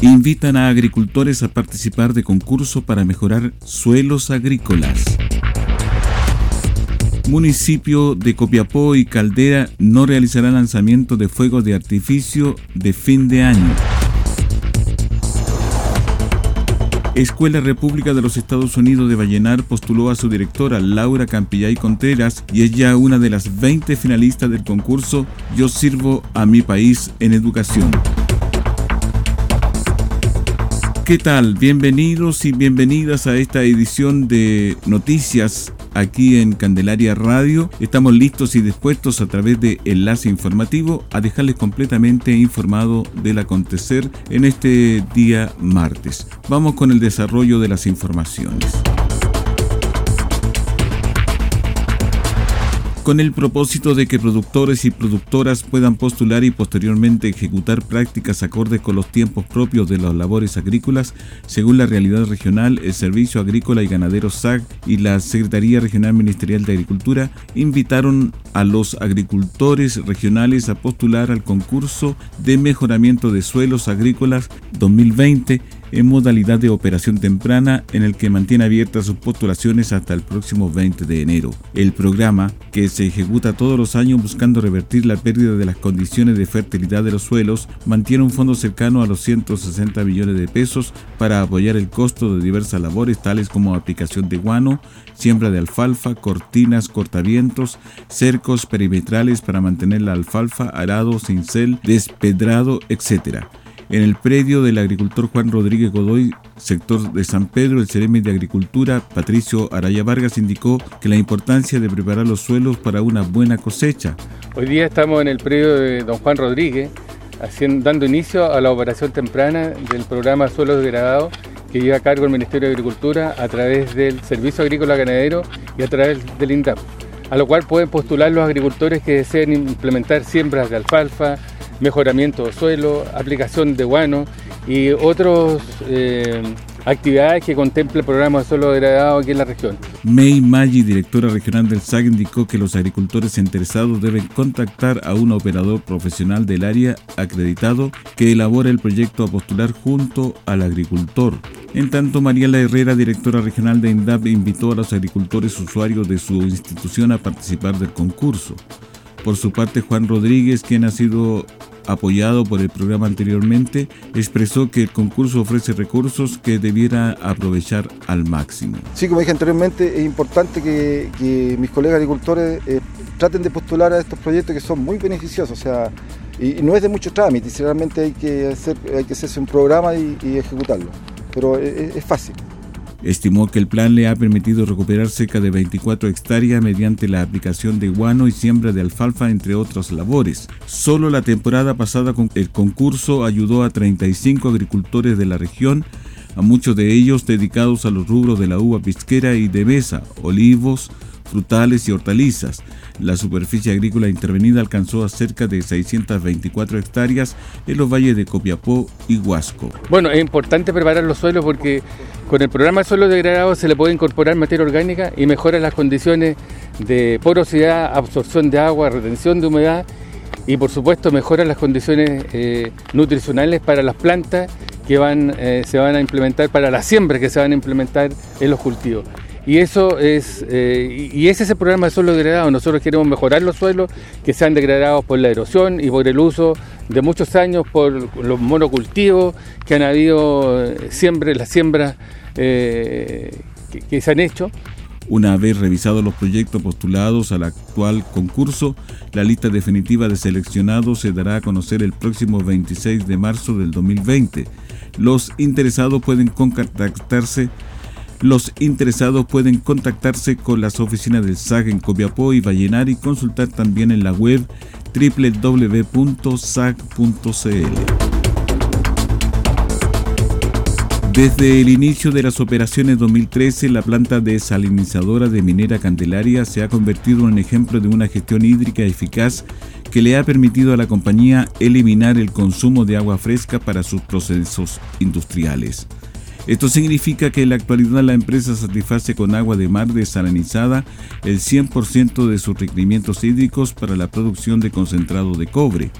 Invitan a agricultores a participar de concurso para mejorar suelos agrícolas. Municipio de Copiapó y Caldera no realizarán lanzamiento de fuegos de artificio de fin de año. Escuela República de los Estados Unidos de Vallenar postuló a su directora Laura Campillay Contreras y es ya una de las 20 finalistas del concurso Yo sirvo a mi país en educación. ¿Qué tal? Bienvenidos y bienvenidas a esta edición de Noticias aquí en Candelaria Radio. Estamos listos y dispuestos a través de enlace informativo a dejarles completamente informado del acontecer en este día martes. Vamos con el desarrollo de las informaciones. Con el propósito de que productores y productoras puedan postular y posteriormente ejecutar prácticas acordes con los tiempos propios de las labores agrícolas, según la realidad regional, el Servicio Agrícola y Ganadero SAG y la Secretaría Regional Ministerial de Agricultura invitaron a los agricultores regionales a postular al concurso de mejoramiento de suelos agrícolas 2020 en modalidad de operación temprana en el que mantiene abiertas sus postulaciones hasta el próximo 20 de enero. El programa, que se ejecuta todos los años buscando revertir la pérdida de las condiciones de fertilidad de los suelos, mantiene un fondo cercano a los 160 millones de pesos para apoyar el costo de diversas labores tales como aplicación de guano, siembra de alfalfa, cortinas, cortavientos, cercos perimetrales para mantener la alfalfa, arado, cincel, despedrado, etc. En el predio del agricultor Juan Rodríguez Godoy, sector de San Pedro, el Ceremi de Agricultura, Patricio Araya Vargas, indicó que la importancia de preparar los suelos para una buena cosecha. Hoy día estamos en el predio de don Juan Rodríguez, dando inicio a la operación temprana del programa Suelos Degradados que lleva a cargo el Ministerio de Agricultura a través del Servicio Agrícola Ganadero y a través del INDAP, a lo cual pueden postular los agricultores que deseen implementar siembras de alfalfa, mejoramiento de suelo, aplicación de guano y otras eh, actividades que contempla el programa de suelo degradado aquí en la región. May Maggi, directora regional del SAG, indicó que los agricultores interesados deben contactar a un operador profesional del área acreditado que elabore el proyecto a postular junto al agricultor. En tanto, Mariela Herrera, directora regional de INDAP, invitó a los agricultores usuarios de su institución a participar del concurso. Por su parte, Juan Rodríguez, quien ha sido apoyado por el programa anteriormente, expresó que el concurso ofrece recursos que debiera aprovechar al máximo. Sí, como dije anteriormente, es importante que, mis colegas agricultores eh, traten de postular a estos proyectos que son muy beneficiosos, o sea, y, no es de mucho trámite, realmente hay que, hacer, hay que hacerse un programa y, ejecutarlo, pero es fácil. Estimó que el plan le ha permitido recuperar cerca de 24 hectáreas mediante la aplicación de guano y siembra de alfalfa, entre otras labores. Solo la temporada pasada el concurso ayudó a 35 agricultores de la región, a muchos de ellos dedicados a los rubros de la uva pisquera y de mesa, olivos, frutales y hortalizas. La superficie agrícola intervenida alcanzó a cerca de 624 hectáreas en los valles de Copiapó y Huasco. Bueno, es importante preparar los suelos porque con el programa suelo degradado se le puede incorporar materia orgánica y mejora las condiciones de porosidad, absorción de agua, retención de humedad y por supuesto mejora las condiciones eh, nutricionales para las plantas que van, eh, se van a implementar, para las siembras que se van a implementar en los cultivos. Y eso es, eh, y ese es el programa de suelo degradado. Nosotros queremos mejorar los suelos que sean degradados por la erosión y por el uso de muchos años por los monocultivos que han habido eh, siempre, las siembras eh, que, se han hecho. Una vez revisados los proyectos postulados al actual concurso, la lista definitiva de seleccionados se dará a conocer el próximo 26 de marzo del 2020. Los interesados pueden contactarse los interesados pueden contactarse con las oficinas del SAG en Copiapó y Vallenar y consultar también en la web www.sag.cl. Desde el inicio de las operaciones 2013, la planta desalinizadora de Minera Candelaria se ha convertido en un ejemplo de una gestión hídrica eficaz que le ha permitido a la compañía eliminar el consumo de agua fresca para sus procesos industriales. Esto significa que en la actualidad la empresa satisface con agua de mar desalinizada el 100% de sus requerimientos hídricos para la producción de concentrado de cobre,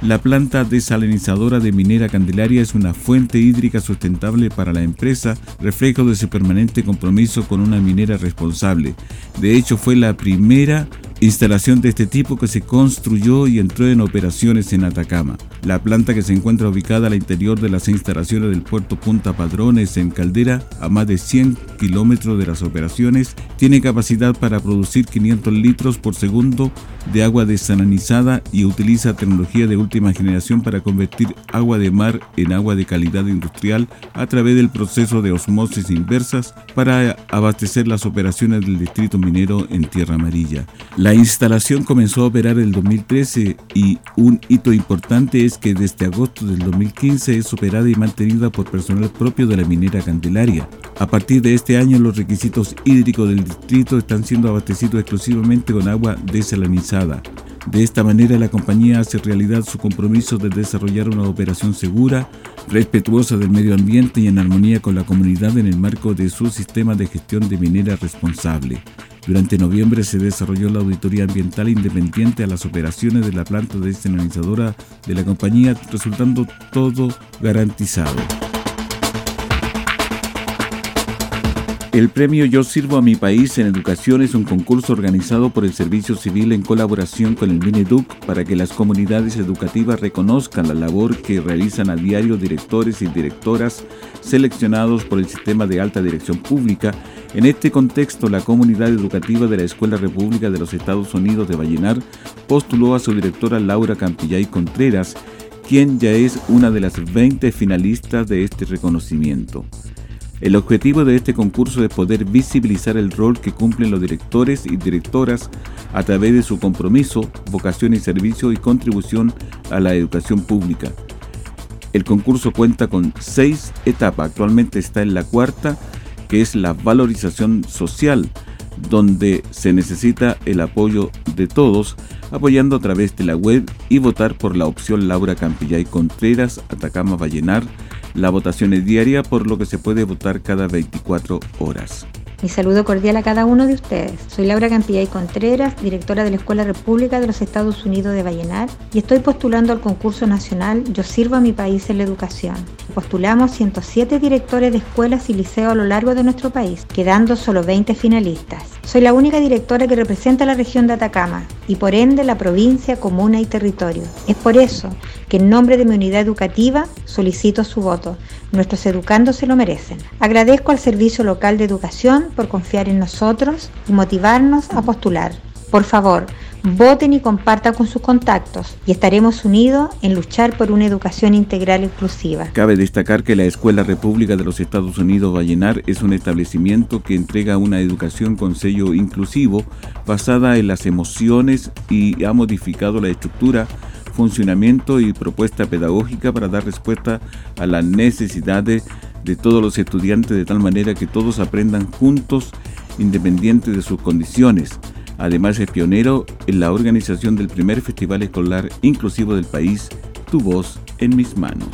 la planta desalinizadora de Minera Candelaria es una fuente hídrica sustentable para la empresa, reflejo de su permanente compromiso con una minera responsable. De hecho, fue la primera instalación de este tipo que se construyó y entró en operaciones en Atacama. La planta que se encuentra ubicada al interior de las instalaciones del puerto Punta Padrones en Caldera, a más de 100 kilómetros de las operaciones, tiene capacidad para producir 500 litros por segundo de agua desalinizada y utiliza tecnología de última generación para convertir agua de mar en agua de calidad industrial a través del proceso de osmosis inversas para abastecer las operaciones del distrito minero en Tierra Amarilla. La instalación comenzó a operar el 2013 y un hito importante es que desde agosto del 2015 es operada y mantenida por personal propio de la minera Candelaria. A partir de este año los requisitos hídricos del distrito están siendo abastecidos exclusivamente con agua desalinizada. De esta manera la compañía hace realidad su compromiso de desarrollar una operación segura, respetuosa del medio ambiente y en armonía con la comunidad en el marco de su sistema de gestión de minera responsable. Durante noviembre se desarrolló la auditoría ambiental independiente a las operaciones de la planta desalinizadora de la compañía, resultando todo garantizado. El premio Yo Sirvo a mi país en educación es un concurso organizado por el Servicio Civil en colaboración con el Mineduc para que las comunidades educativas reconozcan la labor que realizan a diario directores y directoras seleccionados por el sistema de alta dirección pública. En este contexto, la comunidad educativa de la Escuela República de los Estados Unidos de Vallenar postuló a su directora Laura Campillay Contreras, quien ya es una de las 20 finalistas de este reconocimiento. El objetivo de este concurso es poder visibilizar el rol que cumplen los directores y directoras a través de su compromiso, vocación y servicio y contribución a la educación pública. El concurso cuenta con seis etapas, actualmente está en la cuarta, que es la valorización social, donde se necesita el apoyo de todos, apoyando a través de la web y votar por la opción Laura Campillay Contreras, Atacama Vallenar, la votación es diaria, por lo que se puede votar cada 24 horas. Mi saludo cordial a cada uno de ustedes. Soy Laura Campillay Contreras, directora de la Escuela República de los Estados Unidos de Vallenar, y estoy postulando al concurso nacional Yo sirvo a mi país en la educación. Postulamos 107 directores de escuelas y liceos a lo largo de nuestro país, quedando solo 20 finalistas. Soy la única directora que representa la región de Atacama y por ende la provincia, comuna y territorio. Es por eso que en nombre de mi unidad educativa solicito su voto. Nuestros educandos se lo merecen. Agradezco al Servicio Local de Educación por confiar en nosotros y motivarnos a postular. Por favor, voten y compartan con sus contactos y estaremos unidos en luchar por una educación integral inclusiva. Cabe destacar que la Escuela República de los Estados Unidos Vallenar es un establecimiento que entrega una educación con sello inclusivo basada en las emociones y ha modificado la estructura funcionamiento y propuesta pedagógica para dar respuesta a las necesidades de todos los estudiantes de tal manera que todos aprendan juntos independiente de sus condiciones. Además es pionero en la organización del primer festival escolar inclusivo del país, Tu voz en mis manos.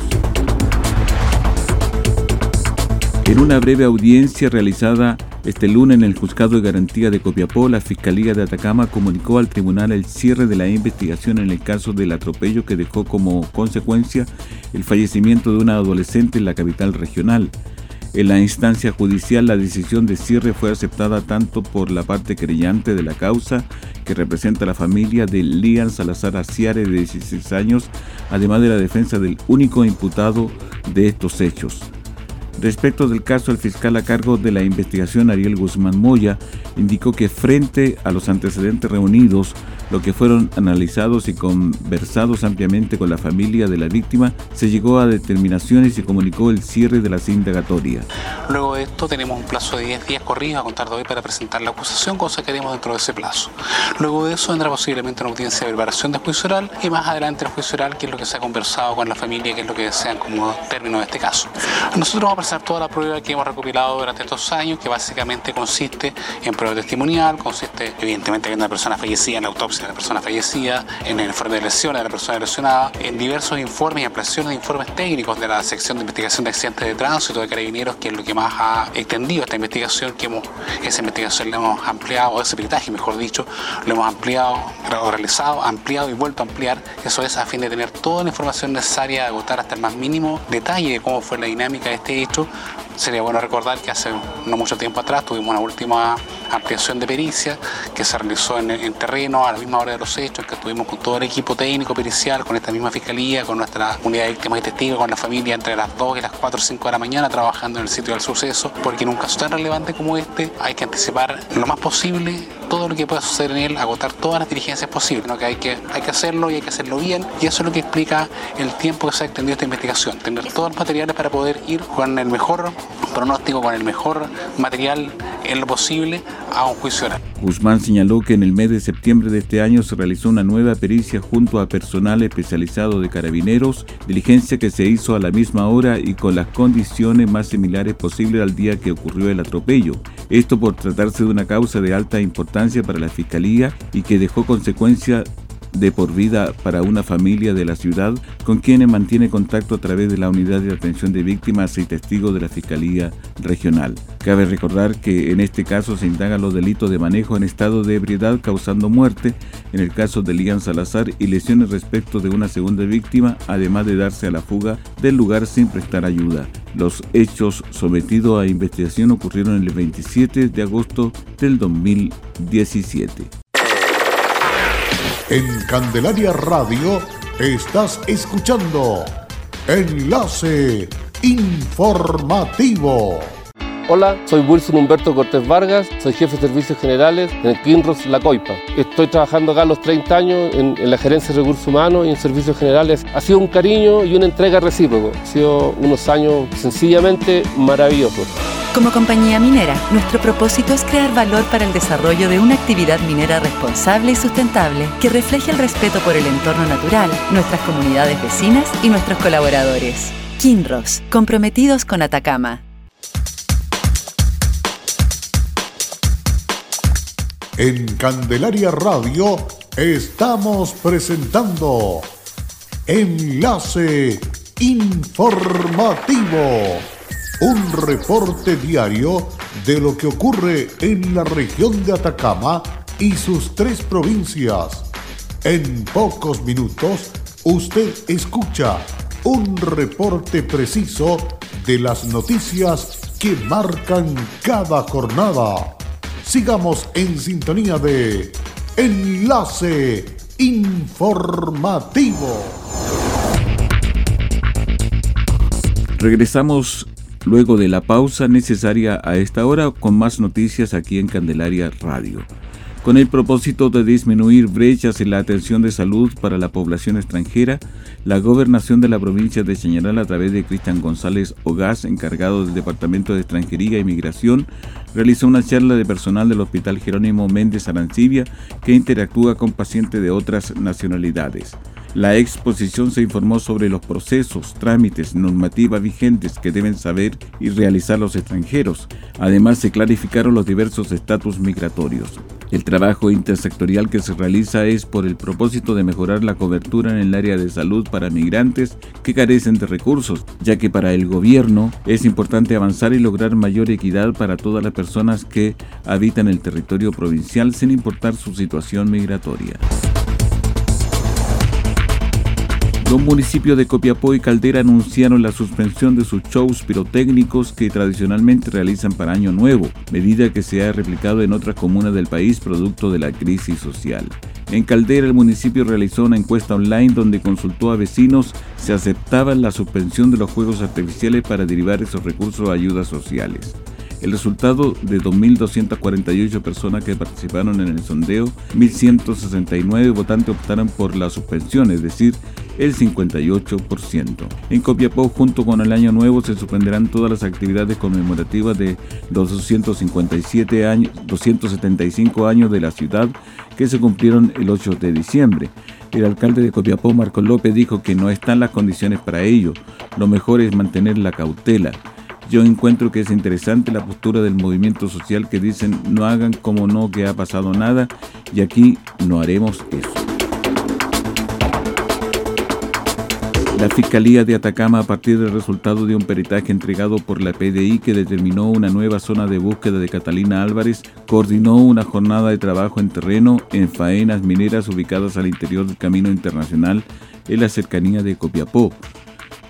En una breve audiencia realizada este lunes en el Juzgado de Garantía de Copiapó, la Fiscalía de Atacama comunicó al tribunal el cierre de la investigación en el caso del atropello que dejó como consecuencia el fallecimiento de una adolescente en la capital regional. En la instancia judicial, la decisión de cierre fue aceptada tanto por la parte creyente de la causa, que representa a la familia de Lian Salazar Aciare, de 16 años, además de la defensa del único imputado de estos hechos. Respecto del caso, el fiscal a cargo de la investigación, Ariel Guzmán Moya, indicó que frente a los antecedentes reunidos, lo que fueron analizados y conversados ampliamente con la familia de la víctima, se llegó a determinaciones y comunicó el cierre de las indagatorias. Luego de esto tenemos un plazo de 10 días corridos a contar de hoy para presentar la acusación, cosa que haremos dentro de ese plazo. Luego de eso vendrá posiblemente una audiencia de preparación de juicio oral y más adelante el juicio oral, que es lo que se ha conversado con la familia, que es lo que desean como término de este caso. Nosotros presentar toda la prueba que hemos recopilado durante estos años, que básicamente consiste en prueba testimonial, consiste evidentemente en una persona fallecida en la autopsia de la persona fallecida, en el informe de lesiones de la persona lesionada, en diversos informes y ampliaciones de informes técnicos de la sección de investigación de accidentes de tránsito de carabineros, que es lo que más ha extendido esta investigación, que hemos, esa investigación la hemos ampliado, ese peritaje mejor dicho, lo hemos ampliado, realizado, ampliado y vuelto a ampliar, eso es a fin de tener toda la información necesaria, agotar hasta el más mínimo detalle de cómo fue la dinámica de este hecho, 8 Sería bueno recordar que hace no mucho tiempo atrás tuvimos una última ampliación de pericia que se realizó en, terreno a la misma hora de los hechos, que estuvimos con todo el equipo técnico pericial, con esta misma fiscalía, con nuestra unidad de víctimas y testigos, con la familia entre las 2 y las 4 o 5 de la mañana trabajando en el sitio del suceso, porque en un caso tan relevante como este hay que anticipar lo más posible todo lo que pueda suceder en él, agotar todas las diligencias posibles, ¿no? que, hay que hay que hacerlo y hay que hacerlo bien, y eso es lo que explica el tiempo que se ha extendido esta investigación, tener todos los materiales para poder ir con el mejor pronóstico, con el mejor material en lo posible a un juicio oral. Guzmán señaló que en el mes de septiembre de este año se realizó una nueva pericia junto a personal especializado de carabineros, diligencia que se hizo a la misma hora y con las condiciones más similares posibles al día que ocurrió el atropello. Esto por tratarse de una causa de alta importancia para la Fiscalía y que dejó consecuencias de por vida para una familia de la ciudad con quienes mantiene contacto a través de la Unidad de Atención de Víctimas y Testigos de la Fiscalía Regional. Cabe recordar que en este caso se indagan los delitos de manejo en estado de ebriedad causando muerte, en el caso de Lian Salazar, y lesiones respecto de una segunda víctima, además de darse a la fuga del lugar sin prestar ayuda. Los hechos sometidos a investigación ocurrieron el 27 de agosto del 2017. En Candelaria Radio estás escuchando Enlace Informativo. Hola, soy Wilson Humberto Cortés Vargas, soy jefe de servicios generales en Kinross La Coipa. Estoy trabajando acá los 30 años en, en, la gerencia de recursos humanos y en servicios generales. Ha sido un cariño y una entrega recíproco. Ha sido unos años sencillamente maravillosos. Como compañía minera, nuestro propósito es crear valor para el desarrollo de una actividad minera responsable y sustentable que refleje el respeto por el entorno natural, nuestras comunidades vecinas y nuestros colaboradores. Kinross, comprometidos con Atacama. En Candelaria Radio estamos presentando Enlace Informativo, un reporte diario de lo que ocurre en la región de Atacama y sus tres provincias. En pocos minutos usted escucha un reporte preciso de las noticias que marcan cada jornada. Sigamos en sintonía de Enlace Informativo. Regresamos luego de la pausa necesaria a esta hora con más noticias aquí en Candelaria Radio con el propósito de disminuir brechas en la atención de salud para la población extranjera, la gobernación de la provincia de Chañaral a través de Cristian González Ogaz, encargado del Departamento de Extranjería e Inmigración, realizó una charla de personal del Hospital Jerónimo Méndez Arancibia que interactúa con pacientes de otras nacionalidades. La exposición se informó sobre los procesos, trámites, normativas vigentes que deben saber y realizar los extranjeros. Además, se clarificaron los diversos estatus migratorios. El trabajo intersectorial que se realiza es por el propósito de mejorar la cobertura en el área de salud para migrantes que carecen de recursos, ya que para el gobierno es importante avanzar y lograr mayor equidad para todas las personas que habitan el territorio provincial sin importar su situación migratoria. Los municipios de Copiapó y Caldera anunciaron la suspensión de sus shows pirotécnicos que tradicionalmente realizan para Año Nuevo, medida que se ha replicado en otras comunas del país producto de la crisis social. En Caldera, el municipio realizó una encuesta online donde consultó a vecinos si aceptaban la suspensión de los juegos artificiales para derivar esos recursos a ayudas sociales. El resultado de 2.248 personas que participaron en el sondeo, 1.169 votantes optaron por la suspensión, es decir, el 58%. En Copiapó, junto con el Año Nuevo, se suspenderán todas las actividades conmemorativas de los 257 años, 275 años de la ciudad que se cumplieron el 8 de diciembre. El alcalde de Copiapó, Marco López, dijo que no están las condiciones para ello. Lo mejor es mantener la cautela. Yo encuentro que es interesante la postura del movimiento social que dicen no hagan como no que ha pasado nada y aquí no haremos eso. La Fiscalía de Atacama, a partir del resultado de un peritaje entregado por la PDI que determinó una nueva zona de búsqueda de Catalina Álvarez, coordinó una jornada de trabajo en terreno en faenas mineras ubicadas al interior del Camino Internacional en la cercanía de Copiapó.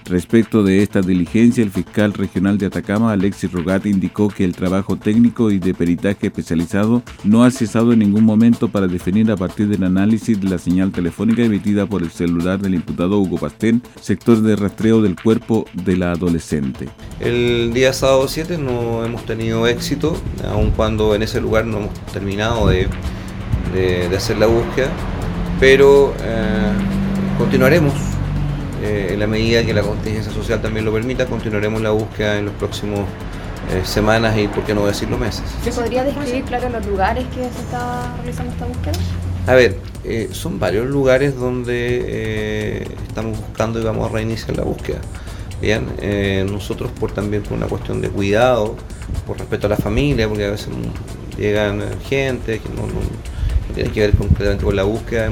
Respecto de esta diligencia, el fiscal regional de Atacama, Alexis Rogat, indicó que el trabajo técnico y de peritaje especializado no ha cesado en ningún momento para definir a partir del análisis de la señal telefónica emitida por el celular del imputado Hugo Pastén, sector de rastreo del cuerpo de la adolescente. El día sábado 7 no hemos tenido éxito, aun cuando en ese lugar no hemos terminado de, hacer la búsqueda, pero eh, continuaremos eh, en la medida que la contingencia social también lo permita, continuaremos la búsqueda en los próximos eh, semanas y, por qué no decirlo, meses. ¿Se podría describir, claro, los lugares que se está realizando esta búsqueda? A ver, eh, son varios lugares donde estamos buscando y vamos a reiniciar la búsqueda. Bien, nosotros por también por una cuestión de cuidado, por respeto a la familia, porque a veces llegan gente que no tiene que ver completamente con la búsqueda.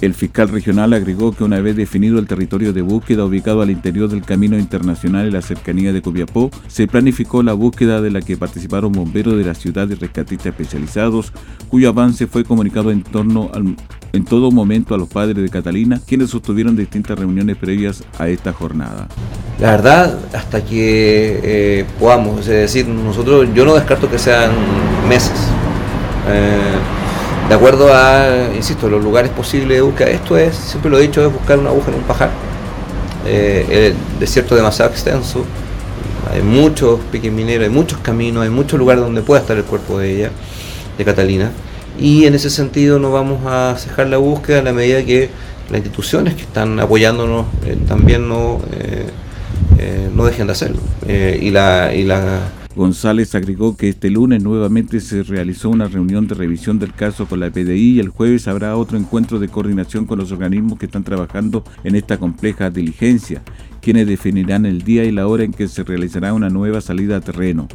El fiscal regional agregó que una vez definido el territorio de búsqueda ubicado al interior del camino internacional en la cercanía de Copiapó, se planificó la búsqueda de la que participaron bomberos de la ciudad y rescatistas especializados, cuyo avance fue comunicado en torno al, en todo momento a los padres de Catalina, quienes sostuvieron distintas reuniones previas a esta jornada. La verdad, hasta que eh, podamos, es decir, nosotros, yo no descarto que sean meses. Eh, de acuerdo a, insisto, los lugares posibles de búsqueda. Esto es, siempre lo he dicho, es buscar una aguja en un pajar. Eh, el desierto es demasiado extenso, hay muchos piques mineros, hay muchos caminos, hay muchos lugares donde pueda estar el cuerpo de ella, de Catalina. Y en ese sentido no vamos a cejar la búsqueda a la medida que las instituciones que están apoyándonos eh, también no, eh, no dejen de hacerlo. y, la, y la González agregó que este lunes nuevamente se realizó una reunión de revisión del caso con la PDI y el jueves habrá otro encuentro de coordinación con los organismos que están trabajando en esta compleja diligencia, quienes definirán el día y la hora en que se realizará una nueva salida a terreno.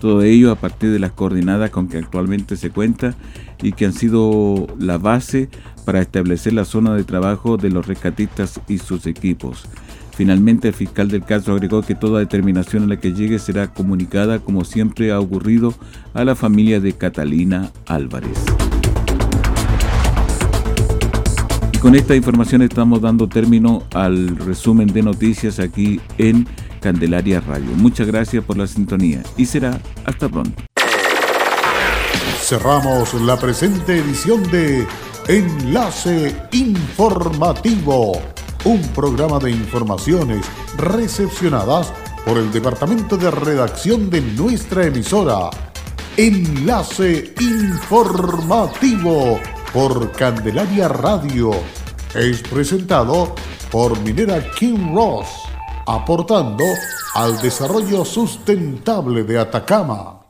Todo ello a partir de las coordinadas con que actualmente se cuenta y que han sido la base para establecer la zona de trabajo de los rescatistas y sus equipos. Finalmente, el fiscal del caso agregó que toda determinación a la que llegue será comunicada, como siempre ha ocurrido, a la familia de Catalina Álvarez. Y con esta información estamos dando término al resumen de noticias aquí en Candelaria Radio. Muchas gracias por la sintonía y será hasta pronto. Cerramos la presente edición de Enlace Informativo un programa de informaciones recepcionadas por el departamento de redacción de nuestra emisora. Enlace informativo por Candelaria Radio. Es presentado por Minera King Ross, aportando al desarrollo sustentable de Atacama.